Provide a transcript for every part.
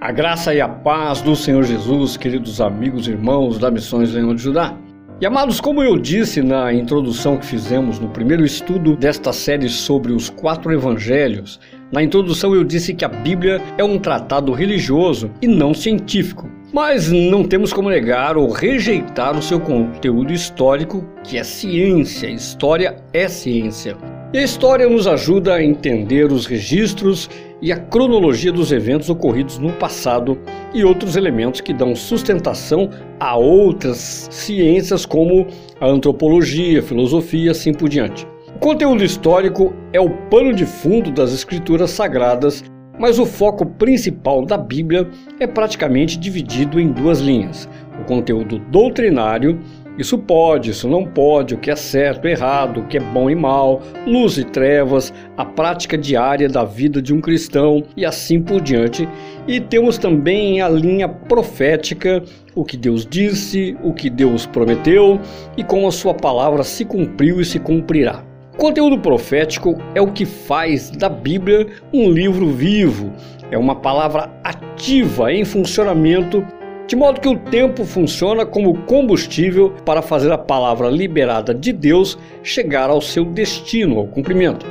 A graça e a paz do Senhor Jesus, queridos amigos e irmãos da Missões Leão de Judá. E amados, como eu disse na introdução que fizemos no primeiro estudo desta série sobre os quatro evangelhos, na introdução eu disse que a Bíblia é um tratado religioso e não científico. Mas não temos como negar ou rejeitar o seu conteúdo histórico, que é ciência. História é ciência. E a história nos ajuda a entender os registros e a cronologia dos eventos ocorridos no passado e outros elementos que dão sustentação a outras ciências como a antropologia, a filosofia assim por diante. O conteúdo histórico é o pano de fundo das escrituras sagradas, mas o foco principal da Bíblia é praticamente dividido em duas linhas: o conteúdo doutrinário isso pode, isso não pode, o que é certo, errado, o que é bom e mal, luz e trevas, a prática diária da vida de um cristão e assim por diante. E temos também a linha profética, o que Deus disse, o que Deus prometeu e como a sua palavra se cumpriu e se cumprirá. O conteúdo profético é o que faz da Bíblia um livro vivo, é uma palavra ativa em funcionamento de modo que o tempo funciona como combustível para fazer a palavra liberada de Deus chegar ao seu destino, ao cumprimento.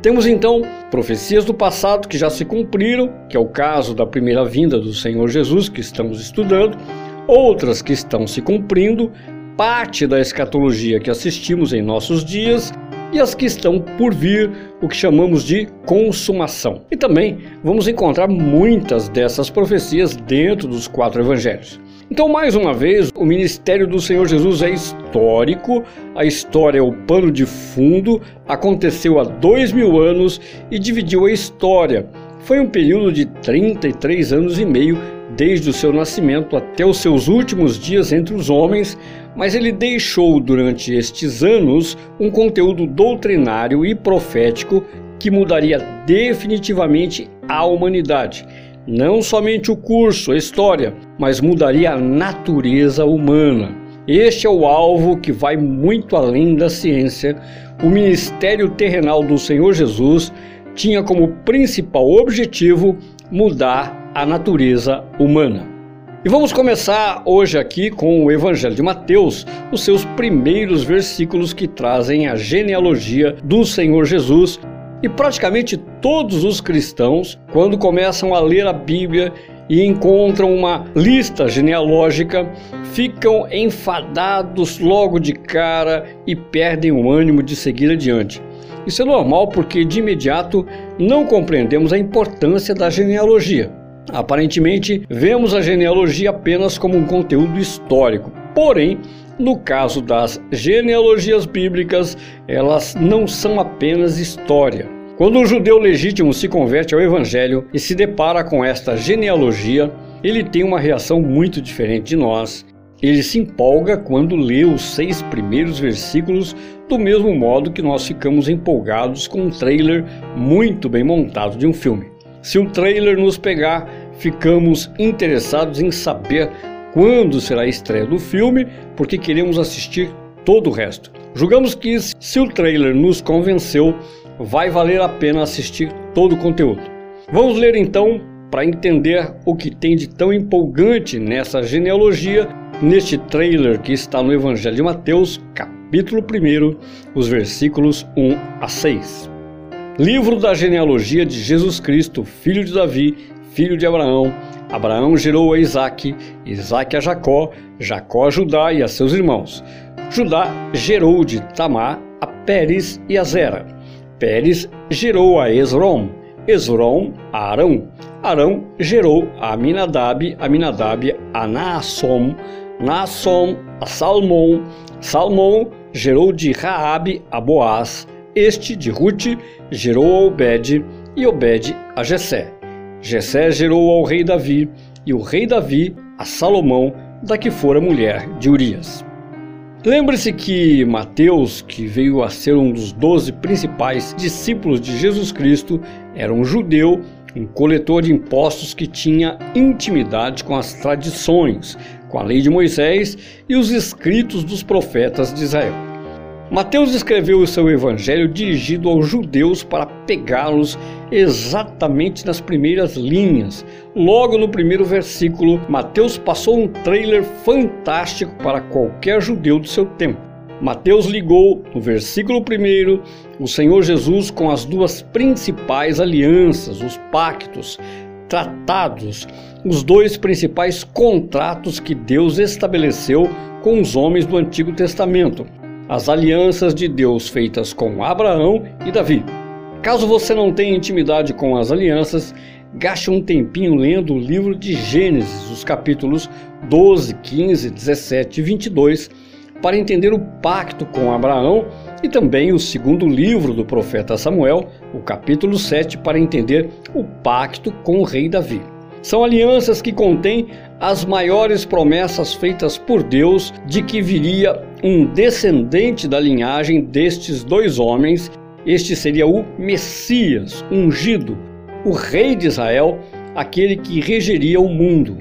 Temos então profecias do passado que já se cumpriram, que é o caso da primeira vinda do Senhor Jesus que estamos estudando, outras que estão se cumprindo, parte da escatologia que assistimos em nossos dias e as que estão por vir, o que chamamos de consumação. E também vamos encontrar muitas dessas profecias dentro dos quatro evangelhos. Então, mais uma vez, o ministério do Senhor Jesus é histórico, a história é o pano de fundo, aconteceu há dois mil anos e dividiu a história. Foi um período de 33 anos e meio desde o seu nascimento até os seus últimos dias entre os homens, mas ele deixou durante estes anos um conteúdo doutrinário e profético que mudaria definitivamente a humanidade. Não somente o curso, a história, mas mudaria a natureza humana. Este é o alvo que vai muito além da ciência. O ministério terrenal do Senhor Jesus tinha como principal objetivo mudar a natureza humana. E vamos começar hoje aqui com o Evangelho de Mateus, os seus primeiros versículos que trazem a genealogia do Senhor Jesus. E praticamente todos os cristãos, quando começam a ler a Bíblia e encontram uma lista genealógica, ficam enfadados logo de cara e perdem o ânimo de seguir adiante. Isso é normal porque de imediato não compreendemos a importância da genealogia. Aparentemente, vemos a genealogia apenas como um conteúdo histórico. Porém, no caso das genealogias bíblicas, elas não são apenas história. Quando um judeu legítimo se converte ao Evangelho e se depara com esta genealogia, ele tem uma reação muito diferente de nós. Ele se empolga quando lê os seis primeiros versículos, do mesmo modo que nós ficamos empolgados com um trailer muito bem montado de um filme. Se o trailer nos pegar, ficamos interessados em saber quando será a estreia do filme, porque queremos assistir todo o resto. Julgamos que se o trailer nos convenceu, vai valer a pena assistir todo o conteúdo. Vamos ler então para entender o que tem de tão empolgante nessa genealogia, neste trailer que está no Evangelho de Mateus, capítulo 1, os versículos 1 a 6. Livro da genealogia de Jesus Cristo, filho de Davi, filho de Abraão. Abraão gerou a Isaque, Isaque a Jacó, Jacó a Judá e a seus irmãos. Judá gerou de Tamar a Pérez e a Zera. Pérez gerou a Esrom, Esrom a Arão. Arão gerou a Aminadab, Aminadab a Naassom, Naassom a Salmão. Salmão gerou de Raabe a Boaz. Este de Ruth gerou a Obed e Obed a Jessé. Jessé gerou ao rei Davi e o rei Davi a Salomão, da que fora mulher de Urias. Lembre-se que Mateus, que veio a ser um dos doze principais discípulos de Jesus Cristo, era um judeu, um coletor de impostos que tinha intimidade com as tradições, com a lei de Moisés e os escritos dos profetas de Israel. Mateus escreveu o seu evangelho dirigido aos judeus para pegá-los exatamente nas primeiras linhas. Logo no primeiro versículo, Mateus passou um trailer fantástico para qualquer judeu do seu tempo. Mateus ligou, no versículo 1, o Senhor Jesus com as duas principais alianças, os pactos, tratados, os dois principais contratos que Deus estabeleceu com os homens do Antigo Testamento, as alianças de Deus feitas com Abraão e Davi. Caso você não tenha intimidade com as alianças, gaste um tempinho lendo o livro de Gênesis, os capítulos 12, 15, 17 e 22 para entender o pacto com Abraão e também o segundo livro do profeta Samuel, o capítulo 7, para entender o pacto com o rei Davi. São alianças que contêm as maiores promessas feitas por Deus de que viria um descendente da linhagem destes dois homens. Este seria o Messias, ungido, o rei de Israel, aquele que regeria o mundo.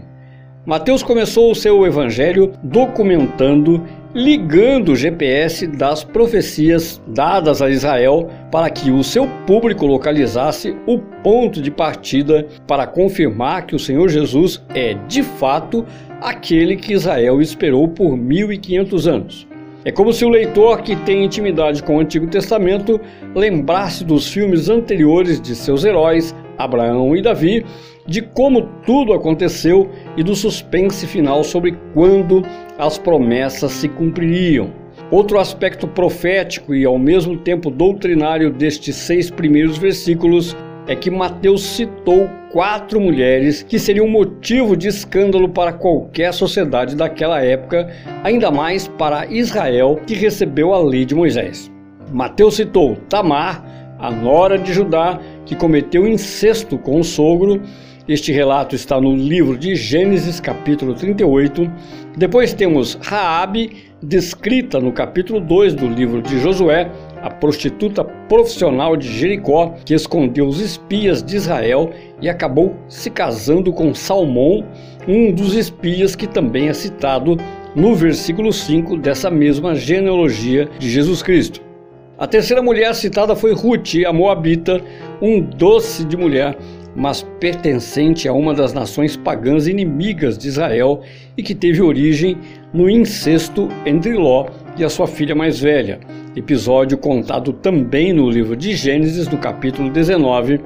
Mateus começou o seu evangelho documentando ligando o GPS das profecias dadas a Israel para que o seu público localizasse o ponto de partida para confirmar que o Senhor Jesus é de fato aquele que Israel esperou por 1500 anos. É como se o leitor que tem intimidade com o Antigo Testamento lembrasse dos filmes anteriores de seus heróis, Abraão e Davi, de como tudo aconteceu e do suspense final sobre quando as promessas se cumpririam. Outro aspecto profético e ao mesmo tempo doutrinário destes seis primeiros versículos é que Mateus citou quatro mulheres que seriam motivo de escândalo para qualquer sociedade daquela época, ainda mais para Israel, que recebeu a lei de Moisés. Mateus citou Tamar, a nora de Judá, que cometeu incesto com o sogro, este relato está no livro de Gênesis, capítulo 38. Depois temos Raabe, descrita no capítulo 2 do livro de Josué, a prostituta profissional de Jericó que escondeu os espias de Israel e acabou se casando com Salmão, um dos espias que também é citado no versículo 5 dessa mesma genealogia de Jesus Cristo. A terceira mulher citada foi Ruth, a Moabita, um doce de mulher mas pertencente a uma das nações pagãs inimigas de Israel e que teve origem no incesto entre Ló e a sua filha mais velha, episódio contado também no livro de Gênesis, no capítulo 19.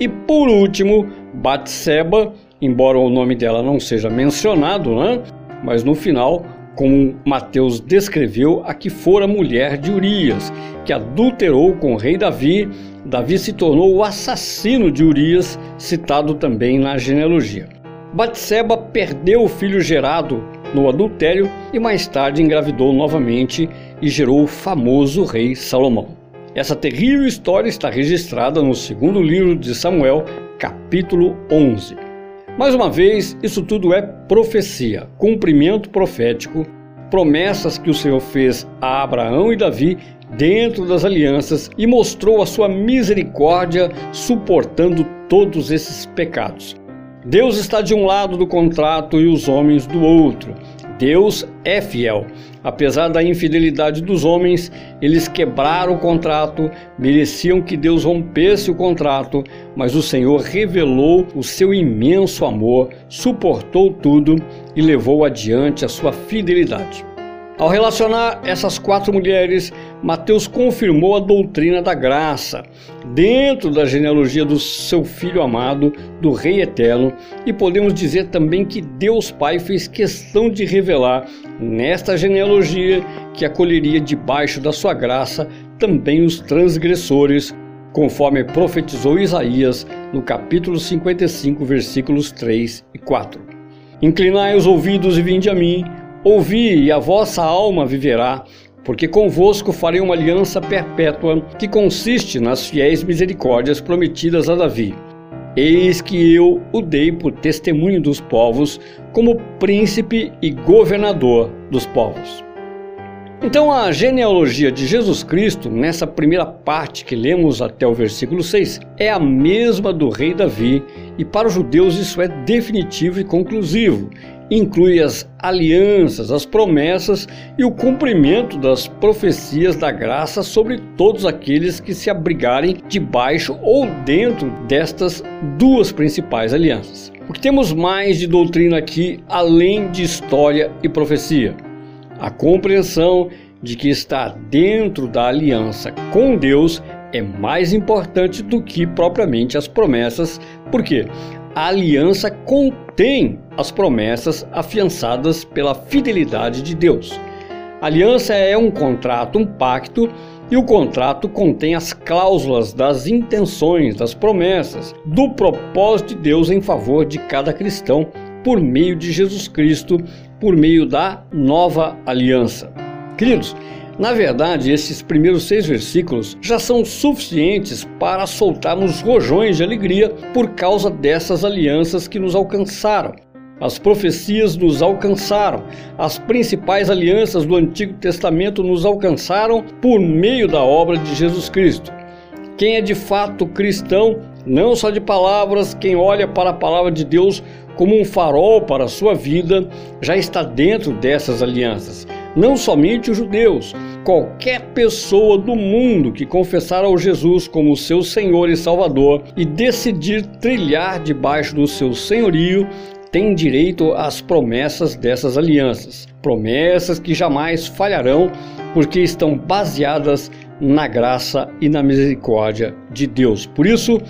E por último, Batseba, embora o nome dela não seja mencionado, né? mas no final como Mateus descreveu, a que fora mulher de Urias, que adulterou com o rei Davi. Davi se tornou o assassino de Urias, citado também na genealogia. Batseba perdeu o filho gerado no adultério e mais tarde engravidou novamente e gerou o famoso rei Salomão. Essa terrível história está registrada no segundo livro de Samuel, capítulo 11. Mais uma vez, isso tudo é profecia, cumprimento profético, promessas que o Senhor fez a Abraão e Davi dentro das alianças e mostrou a sua misericórdia suportando todos esses pecados. Deus está de um lado do contrato e os homens do outro. Deus é fiel. Apesar da infidelidade dos homens, eles quebraram o contrato, mereciam que Deus rompesse o contrato, mas o Senhor revelou o seu imenso amor, suportou tudo e levou adiante a sua fidelidade. Ao relacionar essas quatro mulheres, Mateus confirmou a doutrina da graça, dentro da genealogia do seu filho amado, do Rei Eterno, e podemos dizer também que Deus Pai fez questão de revelar nesta genealogia que acolheria debaixo da sua graça também os transgressores, conforme profetizou Isaías no capítulo 55, versículos 3 e 4. Inclinai os ouvidos e vinde a mim Ouvi, e a vossa alma viverá, porque convosco farei uma aliança perpétua, que consiste nas fiéis misericórdias prometidas a Davi. Eis que eu o dei por testemunho dos povos, como príncipe e governador dos povos. Então, a genealogia de Jesus Cristo, nessa primeira parte que lemos até o versículo 6, é a mesma do rei Davi, e para os judeus isso é definitivo e conclusivo. Inclui as alianças, as promessas e o cumprimento das profecias da graça sobre todos aqueles que se abrigarem debaixo ou dentro destas duas principais alianças. O que temos mais de doutrina aqui, além de história e profecia? A compreensão de que estar dentro da aliança com Deus é mais importante do que propriamente as promessas, porque a aliança contém as promessas afiançadas pela fidelidade de Deus. A aliança é um contrato, um pacto, e o contrato contém as cláusulas das intenções, das promessas, do propósito de Deus em favor de cada cristão por meio de Jesus Cristo, por meio da nova aliança. Queridos, na verdade, esses primeiros seis versículos já são suficientes para soltarmos rojões de alegria por causa dessas alianças que nos alcançaram. As profecias nos alcançaram, as principais alianças do Antigo Testamento nos alcançaram por meio da obra de Jesus Cristo. Quem é de fato cristão, não só de palavras, quem olha para a palavra de Deus como um farol para a sua vida, já está dentro dessas alianças não somente os judeus, qualquer pessoa do mundo que confessar ao Jesus como seu Senhor e Salvador e decidir trilhar debaixo do seu senhorio tem direito às promessas dessas alianças. Promessas que jamais falharão, porque estão baseadas na graça e na misericórdia de Deus. Por isso,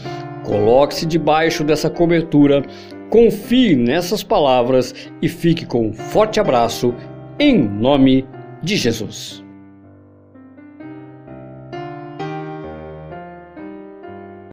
coloque-se debaixo dessa cobertura, confie nessas palavras e fique com um forte abraço em nome de Jesus.